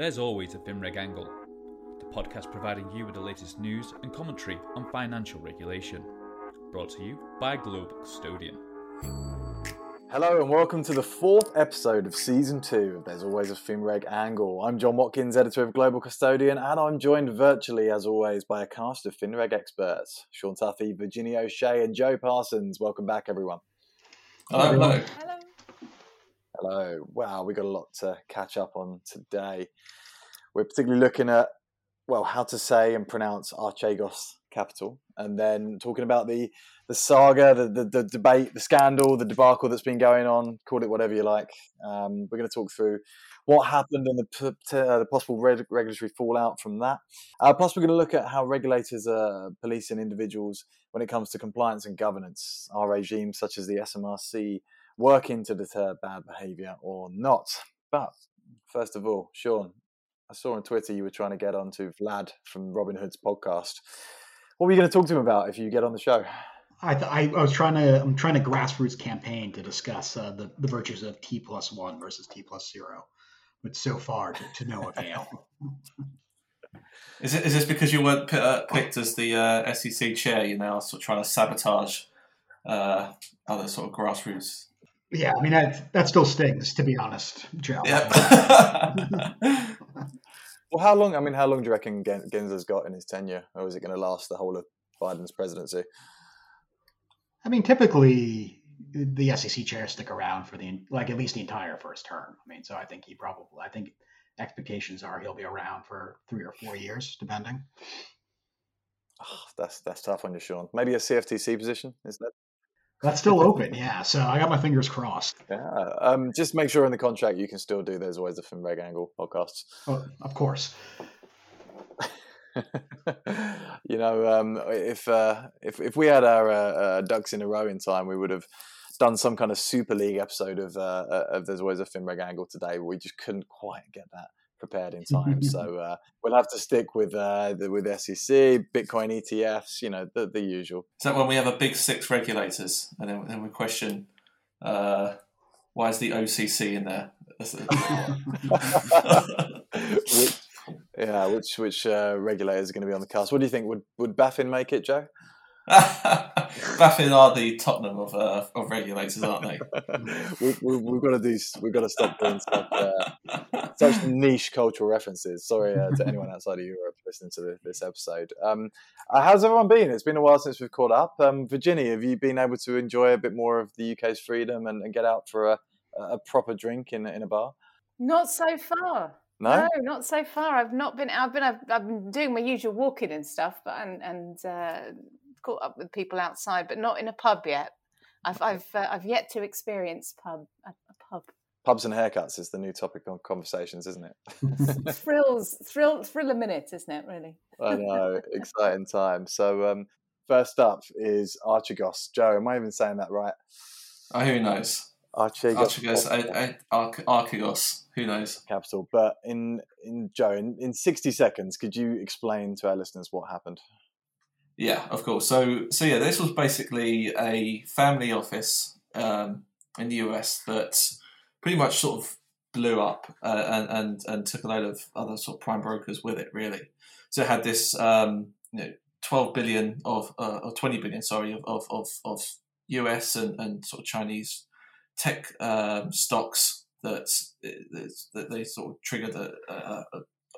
There's always a FinReg angle, the podcast providing you with the latest news and commentary on financial regulation. Brought to you by Global Custodian. Hello and welcome to the fourth episode of season two of There's Always a FinReg Angle. I'm John Watkins, editor of Global Custodian, and I'm joined virtually, as always, by a cast of FinReg experts Sean Tuffy, Virginia O'Shea, and Joe Parsons. Welcome back, everyone. Hello. Hello. Hello. Wow, we got a lot to catch up on today. We're particularly looking at, well, how to say and pronounce Archegos capital, and then talking about the the saga, the, the, the debate, the scandal, the debacle that's been going on. Call it whatever you like. Um, we're going to talk through what happened and the, uh, the possible reg- regulatory fallout from that. Uh, plus, we're going to look at how regulators are policing individuals when it comes to compliance and governance. Our regimes such as the SMCR working to deter bad behaviour or not? But first of all, Sean, I saw on Twitter you were trying to get onto Vlad from Robinhood's podcast. What were you going to talk to him about if you get on the show? I, I, I was trying to I'm trying to grassroots campaign to discuss uh, the the virtues of T plus one versus T plus zero, but so far to, to no avail. is it is this because you weren't uh, picked as the uh, SEC chair? You're now sort of trying to sabotage uh, other sort of grassroots. Yeah, I mean that that still stings, to be honest, Joe. Yep. well, how long? I mean, how long do you reckon Gensler's got in his tenure, or is it going to last the whole of Biden's presidency? I mean, typically the SEC chairs stick around for the like at least the entire first term. I mean, so I think he probably I think expectations are he'll be around for three or four years, depending. Oh, that's that's tough on you, Sean. Maybe a CFTC position is that? That's still open, yeah. So I got my fingers crossed. Yeah. Um, just make sure in the contract you can still do. There's always a FinReg angle podcasts. Oh, of course. you know, um, if uh, if if we had our uh, uh, ducks in a row in time, we would have done some kind of Super League episode of uh, uh, of There's Always a FinReg Angle today. But we just couldn't quite get that prepared in time, so uh, we'll have to stick with the, with SEC, Bitcoin ETFs, you know, the, the usual. Is that when we have a big six regulators, and then, then we question why is the OCC in there? which, yeah, which which uh, regulators are going to be on the cast? What do you think? Would would BaFin make it, Joe? BaFin are the Tottenham of uh, of regulators, aren't they? we, we, we've got to do. We've got to stop doing stuff. Uh, such niche cultural references. Sorry uh, to anyone outside of Europe listening to this episode. Um, uh, how's everyone been? It's been a while since we've caught up. Um, Virginia, have you been able to enjoy a bit more of the UK's freedom and, and get out for a, a proper drink in in a bar? Not so far. No? no, not so far. I've not been. I've been. I've, I've been doing my usual walking and stuff, but and and uh, caught up with people outside, but not in a pub yet. I've I've uh, I've yet to experience pub a, a, pub. Pubs and haircuts is the new topic on conversations, isn't it? Thrills, thrill, thrill a minute, isn't it? Really. I know, exciting time. So um, first up is Archegos. Joe, am I even saying that right? Oh, who knows? Archegos. Archegos. Archegos. Who knows? Capital. But in in Joe, in, in sixty seconds, could you explain to our listeners what happened? Yeah, of course. So so yeah, this was basically a family office um, in the US that pretty much sort of blew up uh, and, and and took a load of other sort of prime brokers with it. Really, so it had this um, you know twelve billion of uh, or twenty billion, sorry, of of of, of US and, and sort of Chinese tech um, stocks that that they sort of triggered a, a,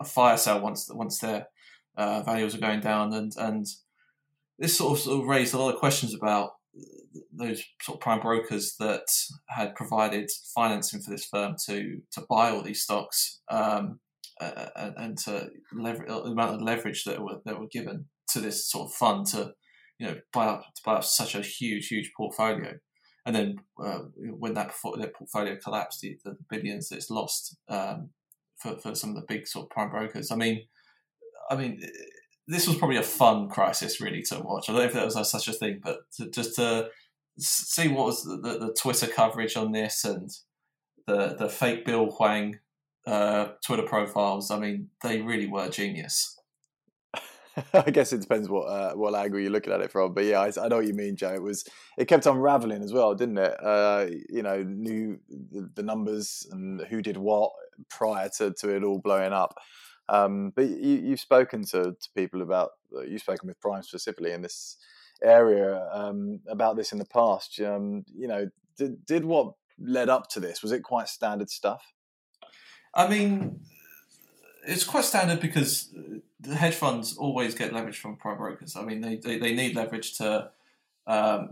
a fire sale once once their uh, values are going down, and and this sort of, sort of raised a lot of questions about those sort of prime brokers that had provided financing for this firm to to buy all these stocks um, uh, and, to lever- the amount of leverage that were that were given to this sort of fund to you know buy up to buy up such a huge huge portfolio and then uh, when that, that portfolio collapsed, the, the billions that it's lost um, for, for some of the big sort of prime brokers. I mean, I mean, this was probably a fun crisis really to watch. I don't know if there was such a thing, but to, just to see what was the, the, the, Twitter coverage on this and the the fake Bill Hwang uh, Twitter profiles. I mean, they really were genius. I guess it depends what uh, what angle you're looking at it from. But yeah, I, I, know what you mean, Joe. It was it kept unraveling as well, didn't it? Uh, you know, knew the, the, numbers and who did what prior to, to it all blowing up. Um, but you, have spoken to, to people about uh, you've spoken with Prime specifically in this area um, about this in the past. Um, you know, did, did what led up to this was it quite standard stuff? I mean, it's quite standard because the hedge funds always get leverage from prime brokers. I mean, they, they, they need leverage to um,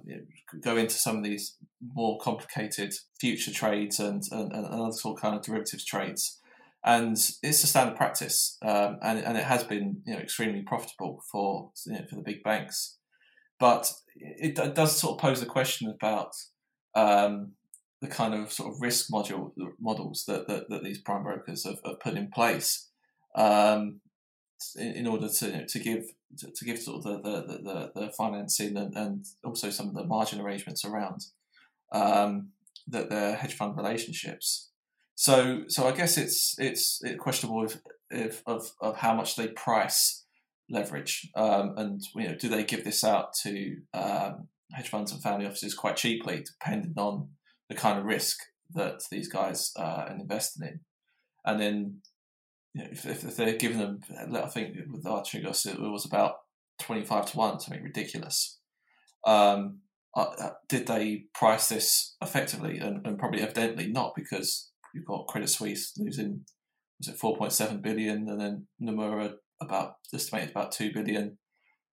go into some of these more complicated future trades and, and, and other sort of kind of derivatives trades. And it's a standard practice, um, and, and it has been you know extremely profitable for you know, for the big banks. But it, it, does sort of pose a question about um, the kind of sort of risk module models that, that, that these prime brokers have, have put in place um, in, in, order to to give to, to give sort of the the, the, the financing and, and, also some of the margin arrangements around um, that their hedge fund relationships. So so I guess it's it's questionable if, if of of how much they price leverage um, and you know do they give this out to um, hedge funds and family offices quite cheaply depending on the kind of risk that these guys uh, are investing in and then you know, if, if, they're giving them, I think with Archegos it was about twenty five to one, something ridiculous. Um, uh, uh, did they price this effectively? And, and, probably evidently not, because you've got Credit Suisse losing was it four point seven billion, and then Nomura about estimated about two billion.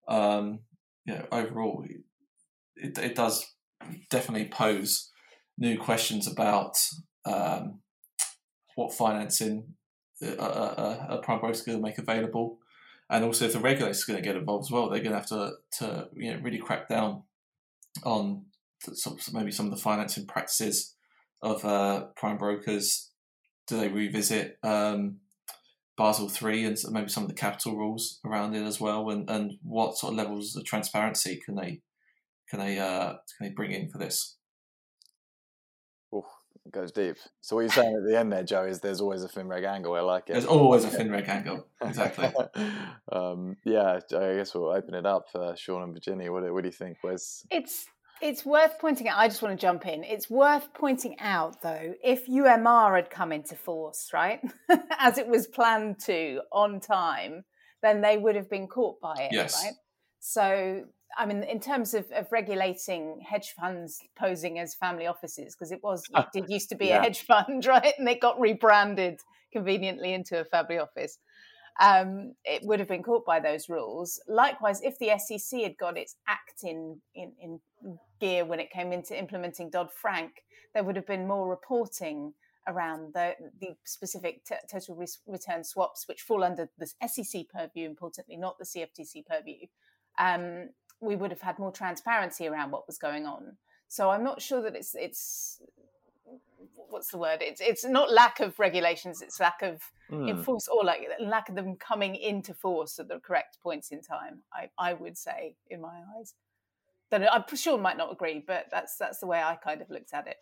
Um, you know, overall, it, it does definitely pose new questions about um, what financing a, a, a prime broker is going to make available, and also if the regulators are going to get involved as well, they're going to have to to you know really crack down on maybe some of the financing practices of uh, prime brokers. Do they revisit um, Basel three and maybe some of the capital rules around it as well, and, and what sort of levels of transparency can they can they uh, can they bring in for this? It goes deep. So what you're saying at the end there, Joe, is there's always a FinReg angle. I like it. There's always a FinReg angle. Exactly. um, yeah, I guess we'll open it up for Sean and Virginia. What, what do you think? Where's it's it's worth pointing out. I just want to jump in. It's worth pointing out, though, if UMR had come into force, right, as it was planned to on time, then they would have been caught by it, yes. right? So I mean, in terms of, of regulating hedge funds posing as family offices, because it was it did used to be yeah. a hedge fund, right? And it got rebranded conveniently into a family office. Um, it would have been caught by those rules. Likewise, if the SEC had got its act in, in, in gear when it came into implementing Dodd Frank, there would have been more reporting around the, the specific t- total return swaps, which fall under the SEC purview, importantly, not the CFTC purview. Um, we would have had more transparency around what was going on. So I'm not sure that it's it's what's the word? It's it's not lack of regulations. It's lack of mm. enforce or like lack of them coming into force at the correct points in time. I I would say in my eyes. That I'm sure might not agree, but that's that's the way I kind of looked at it.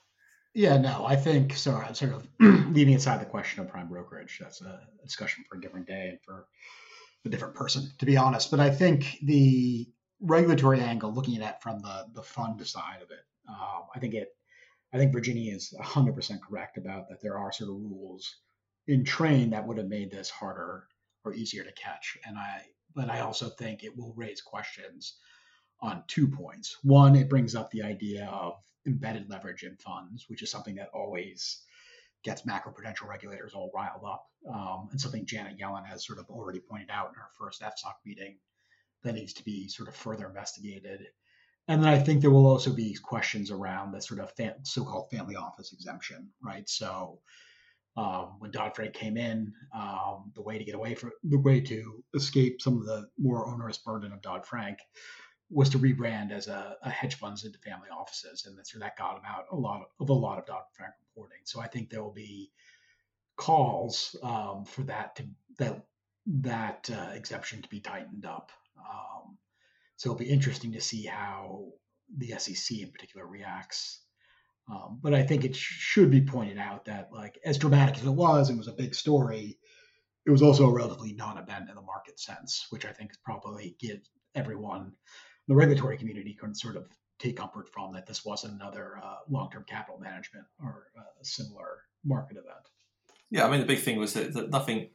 Yeah, no, I think so. I'm sort of leaving aside the question of prime brokerage. That's a discussion for a different day and for a different person, to be honest. But I think the regulatory angle, looking at it from the the fund side of it, um, I think it, I think Virginia is 100% correct about that. There are sort of rules in train that would have made this harder or easier to catch, and I, but I also think it will raise questions on two points. One, it brings up the idea of embedded leverage in funds, which is something that always gets macroprudential regulators all riled up, um, and something Janet Yellen has sort of already pointed out in her first FSOC meeting that needs to be sort of further investigated. And then I think there will also be questions around the sort of fam- so-called family office exemption, right? So um, when Dodd Frank came in, um, the way to get away from the way to escape some of the more onerous burden of Dodd Frank was to rebrand as a, a, hedge funds into family offices, and that's so that got them about a lot of, of a lot of Dodd Frank reporting. So I think there will be calls um, for that to that that uh, exemption to be tightened up. Um, so it'll be interesting to see how the SEC in particular reacts. Um, but I think it sh- should be pointed out that, like, as dramatic as it was and was a big story, it was also a relatively non-event in the market sense, which I think probably gives everyone, the regulatory community, can sort of take comfort from that this wasn't another uh, long-term capital management or a similar market event. Yeah, I mean the big thing was that, that nothing,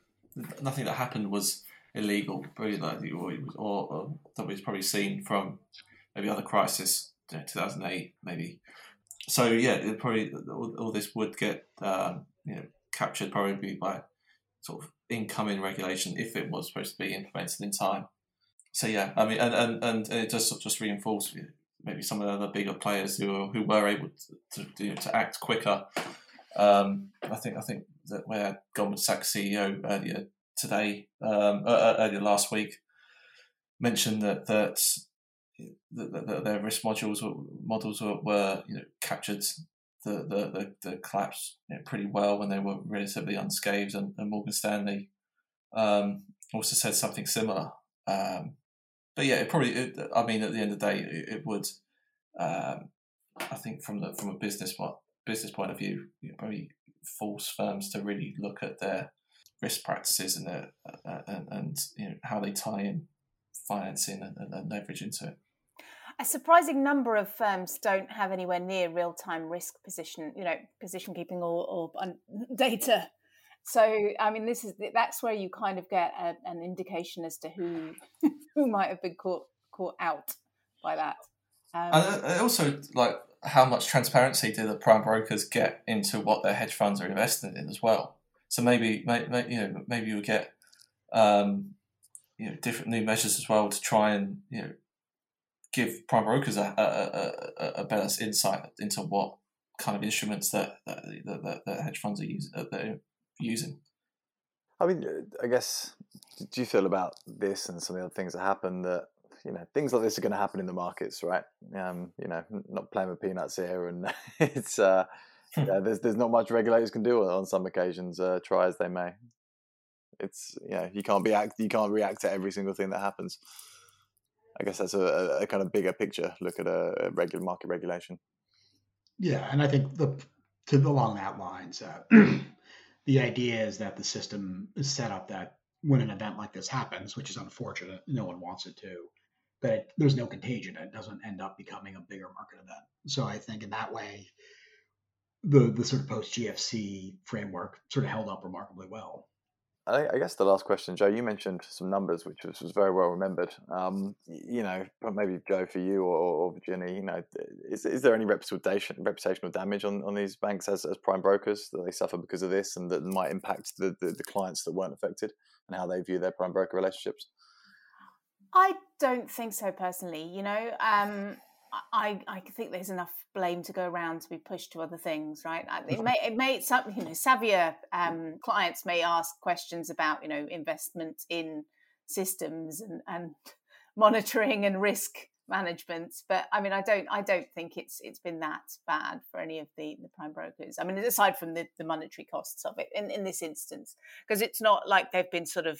nothing that happened was illegal, probably like or, or, probably seen from maybe other crisis, 2008 maybe. So yeah, probably all, all, this would get um, you know captured probably by sort of incoming regulation if it was supposed to be implemented in time. So yeah, I mean, and and, and it does just reinforce maybe some of the other bigger players who who were able to to, to act quicker. Um, I think I think that where Goldman Sachs CEO earlier today, um, earlier last week, mentioned that that, that, that their risk modules were, models were, were you know captured the the, the, the collapse you know, pretty well when they were relatively unscathed, and, and Morgan Stanley um, also said something similar. Um, but yeah, it probably. It, I mean, at the end of the day, it, it would. Um, I think from the from a business business point of view, you know, probably force firms to really look at their risk practices and their, uh, and, and you know how they tie in financing and, and, leverage into it. A surprising number of firms don't have anywhere near real time risk position, you know, position keeping or, or data. So i mean this is that's where you kind of get a, an indication as to who who might have been caught caught out by that. Um, and uh, also like how much transparency do the prime brokers get into what their hedge funds are invested in as well so maybe, maybe you know maybe you get um, you know different new measures as well to try and you know give prime brokers a, a, a, a better insight into what kind of instruments that that, that, that hedge funds are using that using. I mean, I guess, do you feel about this and some of the other things that happen that you know things like this are going to happen in the markets, right? Um, you know, not playing with peanuts here, and it's uh, yeah, there's there's not much regulators can do on some occasions, uh, try as they may. It's you know you can't be act you can't react to every single thing that happens. I guess that's a, a kind of bigger picture look at a, regular market regulation. Yeah, and I think the to along that lines, uh, the idea is that the system is set up that when an event like this happens, which is unfortunate, no one wants it to, but there's no contagion. It doesn't end up becoming a bigger market event. So I think in that way, the the sort of post GFC framework sort of held up remarkably well. I, I, guess the last question, Joe, you mentioned some numbers, which was, was very well remembered. Um, you know, maybe Joe for you or, or Virginia, you know, is, is there any reputation, reputational damage on, on these banks as, as prime brokers that they suffer because of this and that might impact the, the, the clients that weren't affected and how they view their prime broker relationships? I don't think so personally. You know, um, I, I think there's enough blame to go around to be pushed to other things, right? It may it may some you know savvier um, clients may ask questions about you know investment in systems and, and monitoring and risk management, but I mean I don't I don't think it's it's been that bad for any of the the prime brokers. I mean aside from the, the monetary costs of it in, in this instance, because it's not like they've been sort of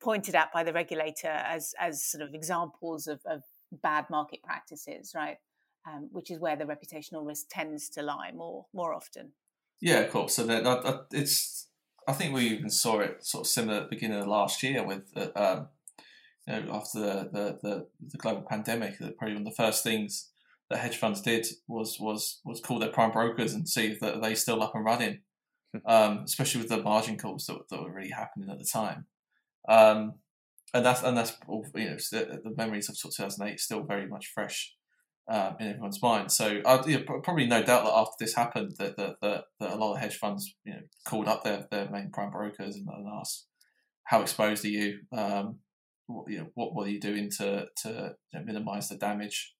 pointed at by the regulator as as sort of examples of, of bad market practices, right? Um, which is where the reputational risk tends to lie more more often. Yeah, of course. So that, that, it's I think we even saw it sort of similar at the beginning of last year with uh, um, you know after the, the, the, the global pandemic. That probably one of the first things that hedge funds did was was was call their prime brokers and see if they still up and running, hmm. um, especially with the margin calls that, that were really happening at the time. Um, and that's and that's you know the, the memories of of 2008 still very much fresh um, in everyone's mind. So I you know, probably no doubt that after this happened, that, that, that, that, a lot of hedge funds you know called up their, their main prime brokers and, and asked, "How exposed are you? Um, what, you know, what what are you doing to to you know, minimise the damage?"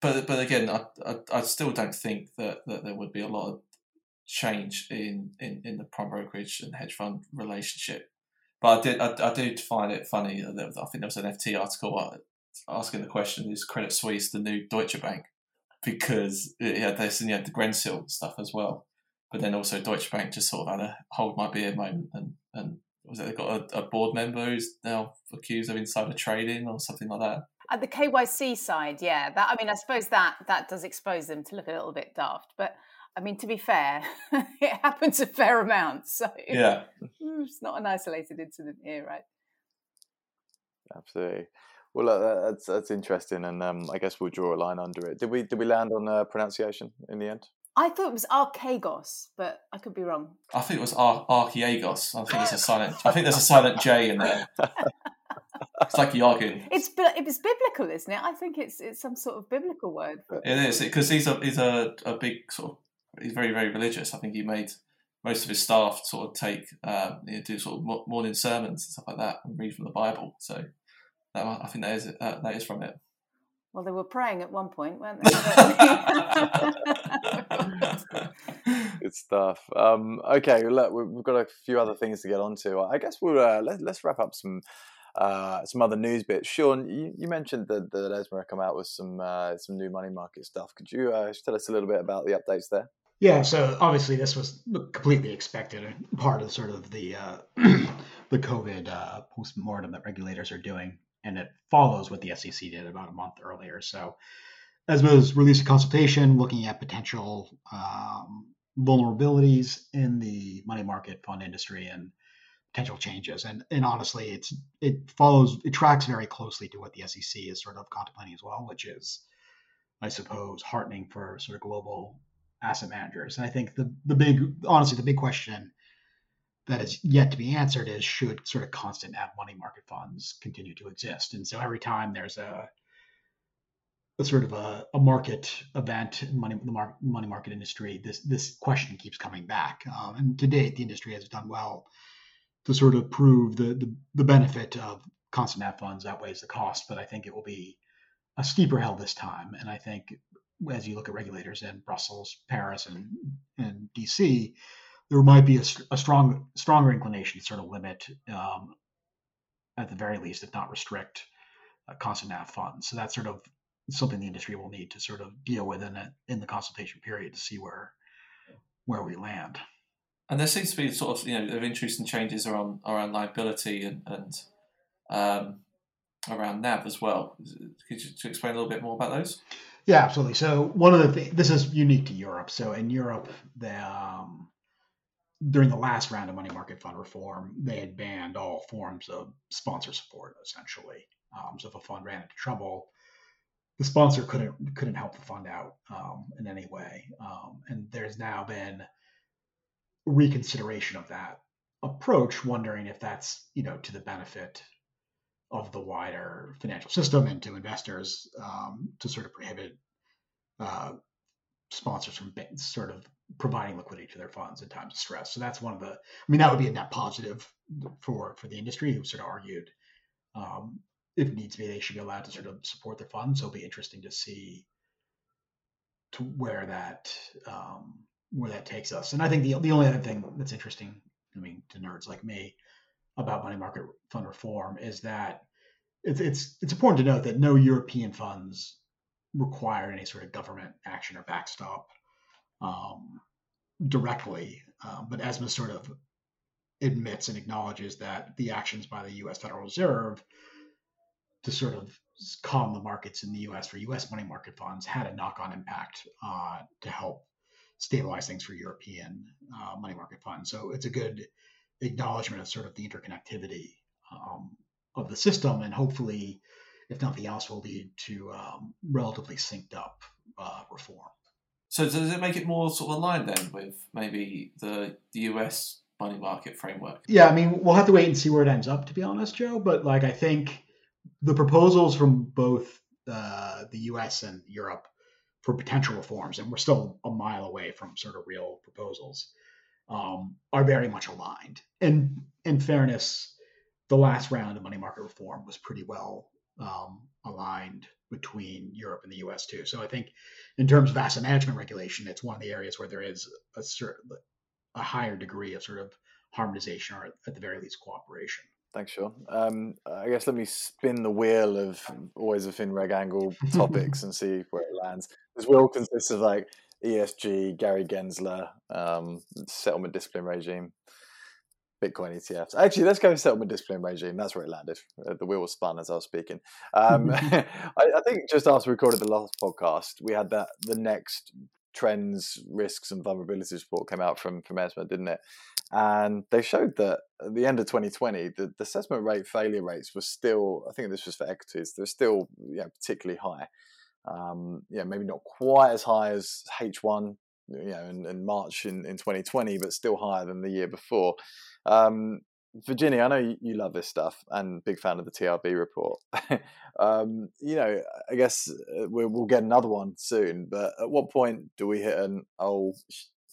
But but again, I, I, I still don't think that, that there would be a lot of change in, in, in the prime brokerage and hedge fund relationship but I did, I, I did find it funny. I think there was an FT article uh, asking the question: Is Credit Suisse the new Deutsche Bank? Because yeah, there's you had the Greensill stuff as well, but then also Deutsche Bank just sort of had a hold my beer moment, and and was it they got a, a board member who's now accused of insider trading or something like that. At the KYC side, yeah, that I mean, I suppose that that does expose them to look a little bit daft, but I mean, to be fair, it happens a fair amount. So Yeah. it's not an isolated incident here, right? Absolutely. Well, look, that's that's interesting, and um, I guess we'll draw a line under it. Did we did we land on uh, pronunciation in the end? I thought it was Archegos, but I could be wrong. I think it was Ar- Archiegos. I think it's a silent. I think there's a silent J in there. It's like Yargin. It's it's biblical, isn't it? I think it's it's some sort of biblical word. For It is because he's a he's a, a big sort of he's very very religious. I think he made most of his staff sort of take um, you know, do sort of morning sermons and stuff like that and read from the Bible. So that, I think that is uh, that is from it. Well, they were praying at one point, weren't they? Good stuff. Um, okay, look, we- we've got a few other things to get onto. I guess we'll uh, let, let's wrap up some uh, some other news bits. Sean, you, you mentioned that that Esma come out with some uh, some new money market stuff. Could you uh, tell us a little bit about the updates there? Yeah, so obviously this was completely expected and part of sort of the uh, the COVID uh, post mortem that regulators are doing, and it follows what the SEC did about a month earlier. So ESMA's released a consultation looking at potential um, vulnerabilities in the money market fund industry and potential changes. And and honestly, it's it follows it tracks very closely to what the SEC is sort of contemplating as well, which is, I suppose, heartening for sort of global asset managers. And I think the the big honestly the big question that is yet to be answered is should sort of constant NAV money market funds continue to exist? And so every time there's a a sort of a, a market event money the mar- money market industry, this this question keeps coming back. Um, and to date, the industry has done well to sort of prove the the, the benefit of constant NAV funds outweighs the cost. But I think it will be a steeper hill this time. And I think as you look at regulators in Brussels, Paris, and and DC, there might be a, a strong stronger inclination to sort of limit, um, at the very least, if not restrict, uh, constant NAV funds. So that's sort of something the industry will need to sort of deal with in it in the consultation period to see where where we land. And there seems to be sort of you know are interesting changes around around liability and and um, around NAV as well. Could you explain a little bit more about those? Yeah, absolutely. So one of the things this is unique to Europe. So in Europe, the um, during the last round of money market fund reform, they had banned all forms of sponsor support, essentially. Um, so if a fund ran into trouble, the sponsor couldn't couldn't help the fund out um, in any way. Um, and there's now been reconsideration of that approach, wondering if that's you know to the benefit of the wider financial system and to investors um, to sort of prohibit uh, sponsors from sort of providing liquidity to their funds in times of stress. So that's one of the. I mean, that would be a net positive for for the industry, who sort of argued um, if needs be, they should be allowed to sort of support their funds. So it'll be interesting to see to where that um, where that takes us. And I think the the only other thing that's interesting, I mean, to nerds like me, about money market fund reform is that it's it's it's important to note that no European funds require any sort of government action or backstop um, directly, um, but ESMA sort of admits and acknowledges that the actions by the U.S. Federal Reserve to sort of calm the markets in the U.S. for U.S. money market funds had a knock-on impact uh, to help stabilize things for European uh, money market funds. So it's a good acknowledgement of sort of the interconnectivity um, of the system, and hopefully, if nothing else, will lead to um, relatively synced up uh, reform. So does it make it more sort of aligned then with maybe the the US money market framework? Yeah, I mean, we'll have to wait and see where it ends up, to be honest, Joe. But like, I think the proposals from both uh, the U.S. and Europe for potential reforms, and we're still a mile away from sort of real proposals, um, are very much aligned. And in fairness, the last round of money market reform was pretty well um, aligned between Europe and the U.S. too. So I think, in terms of asset management regulation, it's one of the areas where there is a certain a higher degree of sort of harmonization or at the very least cooperation. Thanks, Sean. Um, I guess let me spin the wheel of always a FinReg angle topics and see where it lands. This wheel consists of like ESG, Gary Gensler, um, settlement discipline regime, Bitcoin ETFs. Actually, let's go with settlement discipline regime. That's where it landed. Uh, the wheel was spun as I was speaking. Um, I, I think just after we recorded the last podcast, we had that the next trends, risks, and vulnerabilities report came out from from ESMA, didn't it? And they showed that at the end of 2020, the, the assessment rate failure rates were still, I think this was for equities, they're still yeah, particularly high. Um, yeah, maybe not quite as high as H1, you know, in, in March in, in 2020, but still higher than the year before. Um, Virginia, I know you, love this stuff and big fan of the TRV report. um, you know, I guess uh, we'll, we'll, get another one soon, but at what point do we hit an oh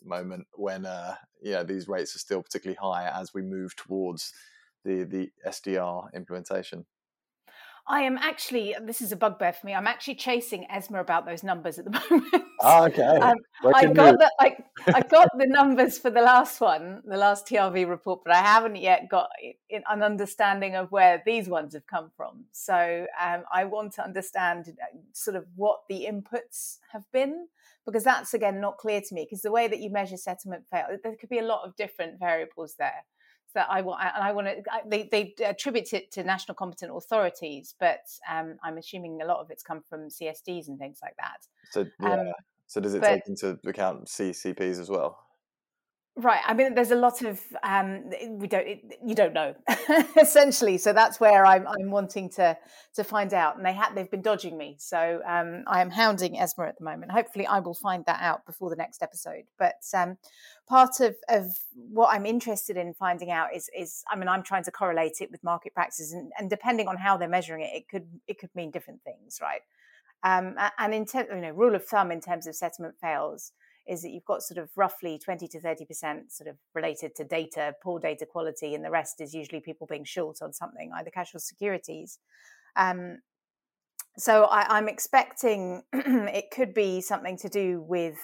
moment when uh, you know these rates are still particularly high as we move towards the the SDR implementation? I am actually, this is a bugbear for me. I'm actually chasing ESMA about those numbers at the moment. Oh, okay. Um, I got the I, I, got the numbers for the last one, the last TRV report, but I haven't yet got an understanding of where these ones have come from. So um, I want to understand uh, sort of what the inputs have been because that's again not clear to me because the way that you measure settlement fail, there could be a lot of different variables there that I want, and I want to. They they attribute it to national competent authorities, but um, I'm assuming a lot of it's come from CSDs and things like that. So yeah. Um, so does it but, take into account CCPs as well? Right. I mean, there's a lot of um, we don't you don't know essentially. So that's where I'm I'm wanting to to find out. And they had they've been dodging me, so um, I am hounding ESMA at the moment. Hopefully, I will find that out before the next episode. But um, part of of what I'm interested in finding out is is I mean I'm trying to correlate it with market practices, and, and depending on how they're measuring it, it could it could mean different things, right? Um, and in you know, rule of thumb in terms of settlement fails is that you've got sort of roughly 20 to 30% sort of related to data, poor data quality, and the rest is usually people being short on something, either cash or securities. Um, so I, I'm expecting it could be something to do with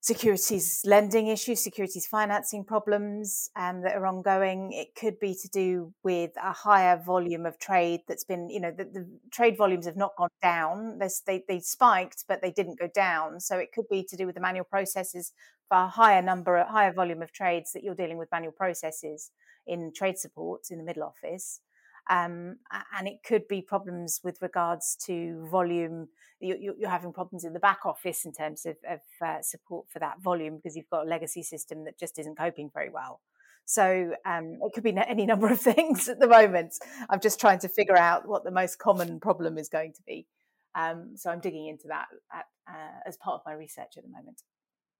securities lending issues, securities financing problems um, that are ongoing. It could be to do with a higher volume of trade that's been, you know, the, the trade volumes have not gone down. They, they spiked, but they didn't go down. So it could be to do with the manual processes for a higher number, a higher volume of trades that you're dealing with manual processes in trade support in the middle office. Um, and it could be problems with regards to volume. You, are having problems in the back office in terms of, of uh, support for that volume because you've got a legacy system that just isn't coping very well. So um, it could be any number of things at the moment. I'm just trying to figure out what the most common problem is going to be. Um, so I'm digging into that at, uh, as part of my research at the moment.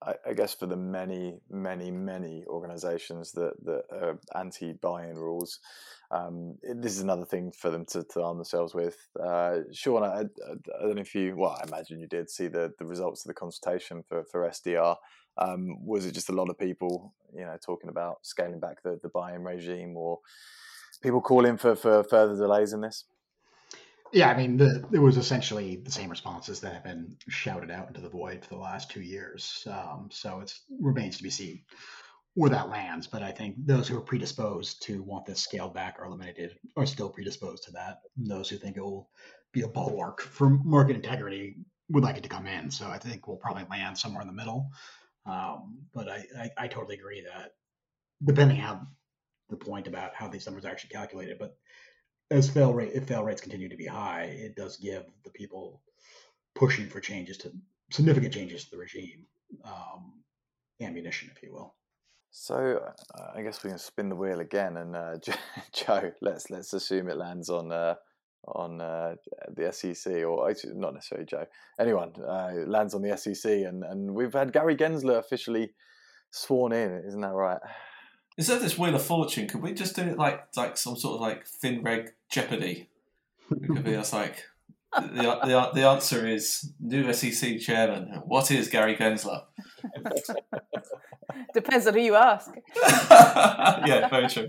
I, I, guess for the many, many, many organisations that that are anti-buy-in rules, um, this is another thing for them to, to arm themselves with. Uh, Sean, I, I, don't know if you, well, I imagine you did see the, the results of the consultation for for SDR. Um, was it just a lot of people, you know, talking about scaling back the, the buy-in regime, or people calling for for further delays in this? Yeah, I mean, the, it was essentially the same responses that have been shouted out into the void for the last two years. Um, so it remains to be seen where that lands. But I think those who are predisposed to want this scaled back or eliminated are still predisposed to that. And those who think it will be a bulwark for market integrity would like it to come in. So I think we'll probably land somewhere in the middle. Um, but I, I, I totally agree that depending how the point about how these numbers are actually calculated, but as fail rate if fail rates continue to be high, it does give the people pushing for changes to significant changes to the regime um, ammunition, if you will. So uh, I guess we can spin the wheel again, and uh, Joe, let's let's assume it lands on uh, on uh, the SEC, or not necessarily Joe, anyone uh, lands on the SEC, and and we've had Gary Gensler officially sworn in, isn't that right? Instead of this Wheel of Fortune, could we just do it like like some sort of like FinReg Jeopardy? It could be us like the, the the answer is new SEC chairman. What is Gary Gensler? Depends on who you ask. yeah, very true.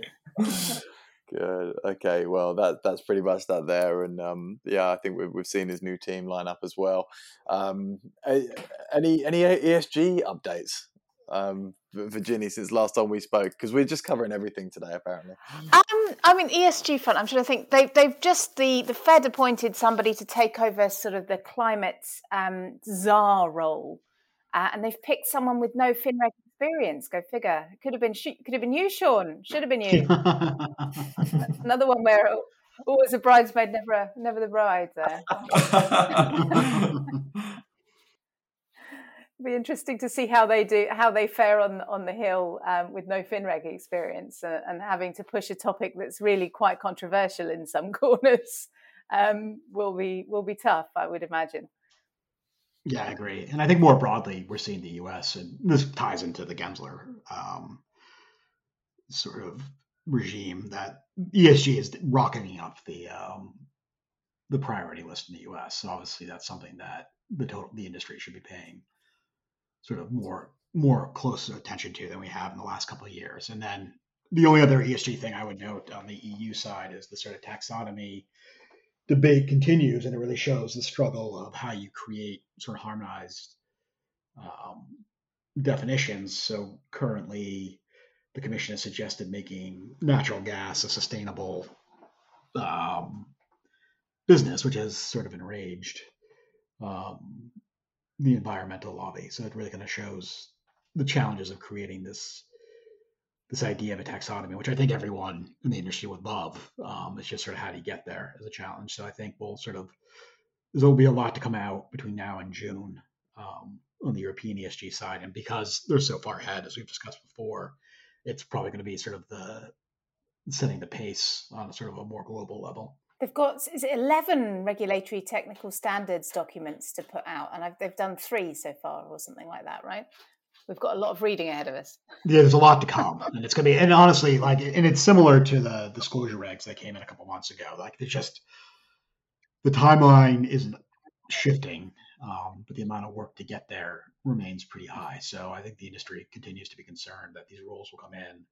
Good. Okay. Well, that that's pretty much that there, and um, yeah, I think we've we've seen his new team line up as well. Um, any any ESG updates um, Virginia since last time we spoke? Because we're just covering everything today, apparently. Um, I mean, ESG front. I'm trying to think. They, they've just the the Fed appointed somebody to take over sort of the climate um, czar role, uh, and they've picked someone with no FinReg experience. Go figure. It could have been could have been you, Sean. Should have been you. Another one where always a bridesmaid, never a, never the bride. There. be interesting to see how they do how they fare on on the hill um, with no FinReg experience uh, and having to push a topic that's really quite controversial in some corners um, will be will be tough, I would imagine. Yeah, I agree, and I think more broadly, we're seeing the U.S. and this ties into the Gensler um, sort of regime that ESG is rocketing up the um, the priority list in the U.S. So obviously, that's something that the total the industry should be paying sort of more more close attention to than we have in the last couple of years. And then the only other ESG thing I would note on the EU side is the sort of taxonomy debate continues, and it really shows the struggle of how you create sort of harmonized um, definitions. So currently, the Commission has suggested making natural gas a sustainable um, business, which has sort of enraged um, the environmental lobby. So it really kind of shows the challenges of creating this this idea of a taxonomy, which I think everyone in the industry would love. Um, it's just sort of how do you get there as a challenge. So I think we'll sort of there'll be a lot to come out between now and June um, on the European ESG side, and because they're so far ahead, as we've discussed before, it's probably going to be sort of the setting the pace on a sort of a more global level. They've got is it eleven regulatory technical standards documents to put out, and I've, they've done three so far, or something like that, right? We've got a lot of reading ahead of us. Yeah, there's a lot to come, and it's gonna be. And honestly, like, and it's similar to the disclosure regs that came in a couple months ago. Like, it's just the timeline isn't shifting, um, but the amount of work to get there remains pretty high. So I think the industry continues to be concerned that these rules will come in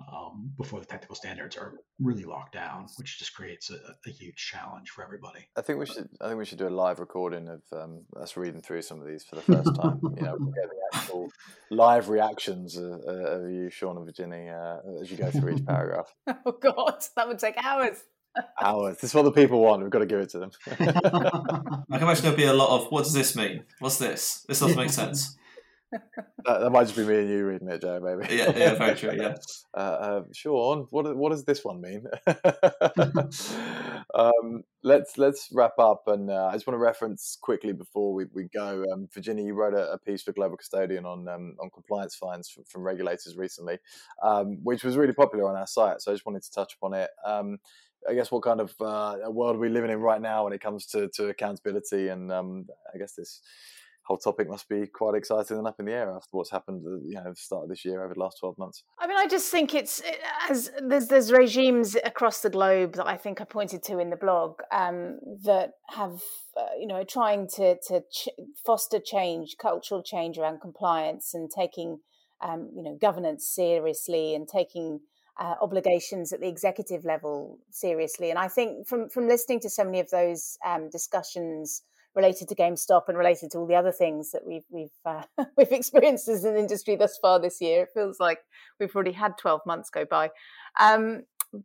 um, before the technical standards are really locked down, which just creates a, a, huge challenge for everybody. I think we should. I think we should do a live recording of um, us reading through some of these for the first time. you know, get the actual live reactions of, of you, Sean and Virginia, uh, as you go through each paragraph. oh God, that would take hours. hours. This is what the people want. We've got to give it to them. I can imagine there'll be a lot of what does this mean? What's this? This doesn't make sense that, that, might just be me and you reading it, Joe. Maybe. Yeah, yeah, very true. Yeah. Uh, uh, Sean, what what does this one mean? um, let's let's wrap up, and uh, I just want to reference quickly before we, we go. Um, Virginia, you wrote a, a, piece for Global Custodian on um, on compliance fines from, from regulators recently, um, which was really popular on our site. So I just wanted to touch upon it. Um, I guess what kind of uh, world are we living in right now when it comes to, to accountability and um, I guess this whole topic must be quite exciting and up in the air after what's happened, you know, the start of this year over the last twelve months. I mean, I just think it's as there's there's regimes across the globe that I think I pointed to in the blog um, that have uh, you know trying to to ch- foster change, cultural change around compliance and taking um, you know governance seriously and taking uh, obligations at the executive level seriously. And I think from from listening to so many of those um, discussions related to GameStop and related to all the other things that we've we've uh, we've experienced as an industry thus far this year. It feels like we've already had twelve months go by. Um,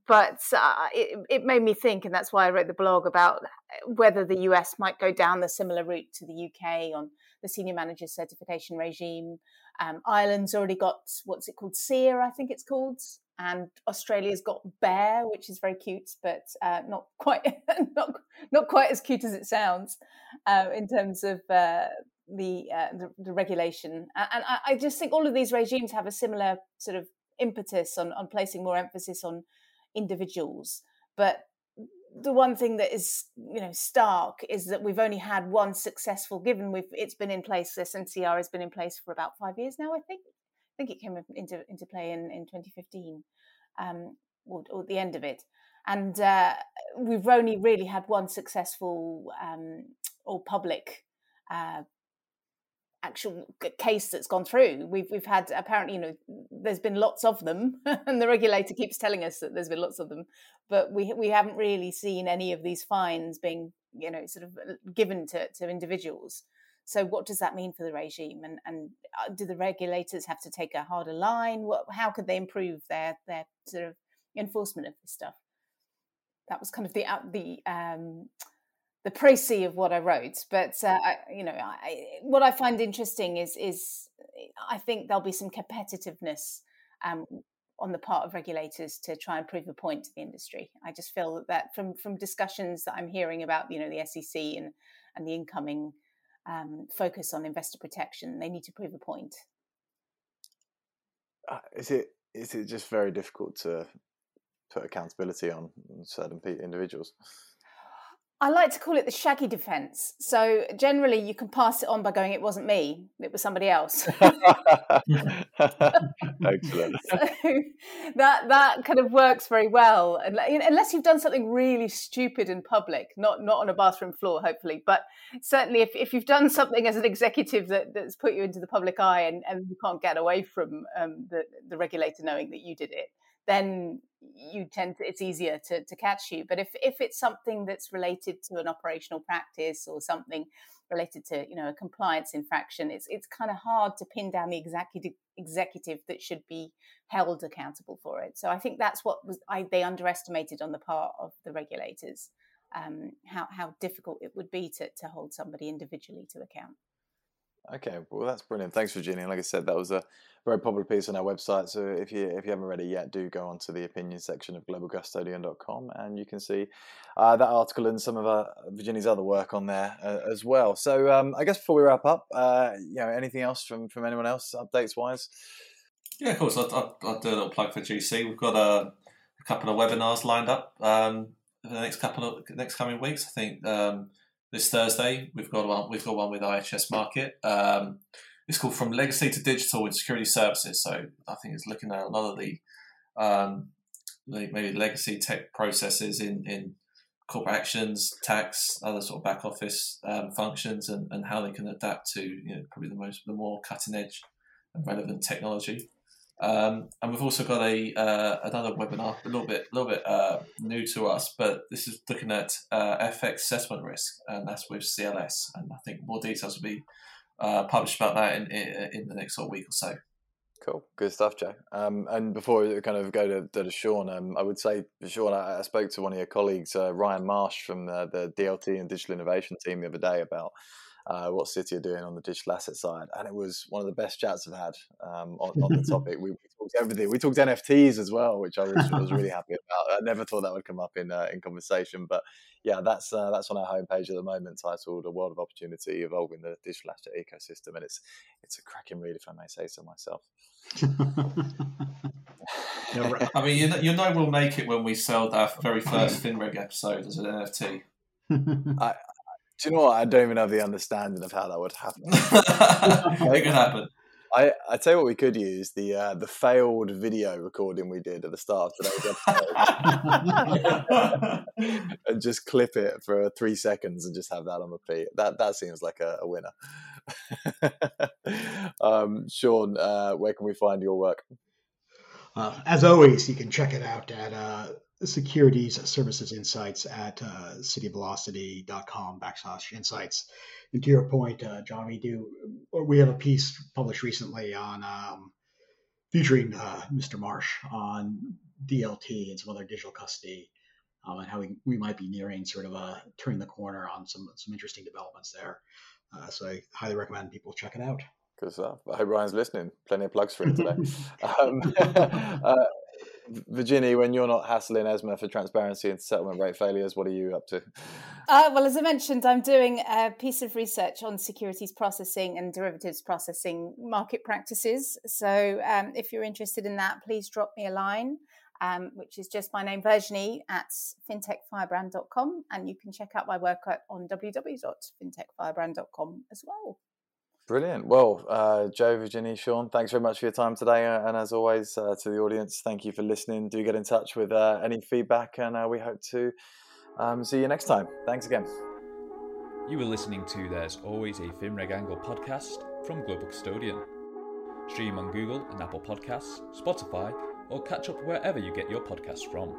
but uh, it, it made me think, and that's why I wrote the blog about whether the US might go down the similar route to the UK on the senior manager certification regime. Um, Ireland's already got what's it called, SEAR, I think it's called, and Australia's got Bear, which is very cute, but uh, not quite not not quite as cute as it sounds uh, in terms of uh, the, uh, the, the regulation. And I, I, just think all of these regimes have a similar sort of impetus on on placing more emphasis on individuals, but the one thing that is you know stark is that we've only had one successful given. We've it's been in place this ncr has been in place for about five years now i think I think it came into into play in in 2015, um, or, or the end of it, and uh, we've only really had one successful um, or public uh, actual case that's gone through. We've we've had apparently, you know, there's been lots of them, and the regulator keeps telling us that there's been lots of them, but we we haven't really seen any of these fines being, you know, sort of uh, given to to individuals. So, what does that mean for the regime? And, and uh, do the regulators have to take a harder line? What, how could they improve their their sort of enforcement of this stuff? That was kind of the the um, the précis of what I wrote. But uh, I, you know, I, what I find interesting is is I think there'll be some competitiveness um, on the part of regulators to try and prove a point to the industry. I just feel that from from discussions that I'm hearing about, you know, the SEC and and the incoming um, focus on investor protection. They need to prove a point. Uh, is it is it just very difficult to put accountability on certain individuals? I like to call it the shaggy defense. So generally, you can pass it on by going, "It wasn't me; it was somebody else." Excellent. so that that kind of works very well, unless you've done something really stupid in public, not not on a bathroom floor, hopefully. But certainly, if, if you've done something as an executive that, that's put you into the public eye, and, and you can't get away from um, the the regulator knowing that you did it, then you tend to it's easier to, to catch you but if if it's something that's related to an operational practice or something related to you know a compliance infraction it's it's kind of hard to pin down the executive executive that should be held accountable for it so i think that's what was I, they underestimated on the part of the regulators um, how how difficult it would be to to hold somebody individually to account Okay, well that's brilliant. Thanks, Virginia. Like I said, that was a very popular piece on our website. So if you if you haven't read it yet, do go onto the opinion section of globalcustodian.com and you can see uh, that article and some of uh, Virginia's other work on there uh, as well. So um, I guess before we wrap up, uh, you know, anything else from from anyone else updates wise? Yeah, of course. I'll, I'll, I'll, do a little plug for GC. We've got a, a couple of webinars lined up um, for the next couple of next coming weeks. I think. Um, this Thursday. We've got one. We've got one with IHS Markit. Um, it's called From Legacy to Digital in Security Services. So I think it's looking at a lot of the um, maybe legacy tech processes in in corporate actions, tax, other sort of back office um, functions, and, and how they can adapt to you know probably the most the more cutting edge and relevant technology. Um, and we've also got a uh, another webinar, a little bit, a little bit uh, new to us, but this is looking at uh, FX settlement risk, and that's with CLS. And I think more details will be uh, published about that in, in, in the next sort of week or so. Cool, good stuff, Joe. Um, and before we kind of go to, to Sean, um, I would say, Sean, I, I, spoke to one of your colleagues, uh, Ryan Marsh from the, the DLT and Digital Innovation team the other day about uh, what Citi are doing on the digital asset side, and it was one of the best chats I've had um, on, on, the topic. We, we, talked everything. We talked NFTs as well, which I was, was really happy about. I never thought that would come up in uh, in conversation, but yeah, that's uh, that's on our homepage at the moment, titled "A World of Opportunity: Evolving the Digital Asset Ecosystem," and it's it's a cracking read, if I may say so myself. I mean, you know, you know, we'll make it when we sell our very first FinReg episode as an NFT. I, do you know what? I don't even have the understanding of how that would happen. it could happen. I, I tell you what we could use the uh, the failed video recording we did at the start of today's episode, and just clip it for three seconds and just have that on repeat. That that seems like a, a winner. um, Sean, uh, where can we find your work? Uh, as always, you can check it out at uh, securities services insights at uh, citivelocity.com backslash insights. And to your point, uh, John, we do we have a piece published recently on um, featuring uh, Mr. Marsh on DLT and some other digital custody um, and how we, we might be nearing sort of a turning the corner on some some interesting developments there. Uh, so I highly recommend people check it out. Good stuff. I hope Ryan's listening. Plenty of plugs for him today. um, uh, Virginia, when you're not hassling ESMA for transparency and settlement rate failures, what are you up to? Uh, well, as I mentioned, I'm doing a piece of research on securities processing and derivatives processing market practices. So um, if you're interested in that, please drop me a line, um, which is just my name, Virginie, at fintechfirebrand.com. And you can check out my work on www.fintechfirebrand.com as well. Brilliant. Well, uh, Joe, Virginia, Sean, thanks very much for your time today. Uh, and as always, uh, to the audience, thank you for listening. Do get in touch with uh, any feedback, and uh, we hope to um, see you next time. Thanks again. You were listening to There's Always a FinReg Angle podcast from Global Custodian. Stream on Google and Apple Podcasts, Spotify, or catch up wherever you get your podcasts from.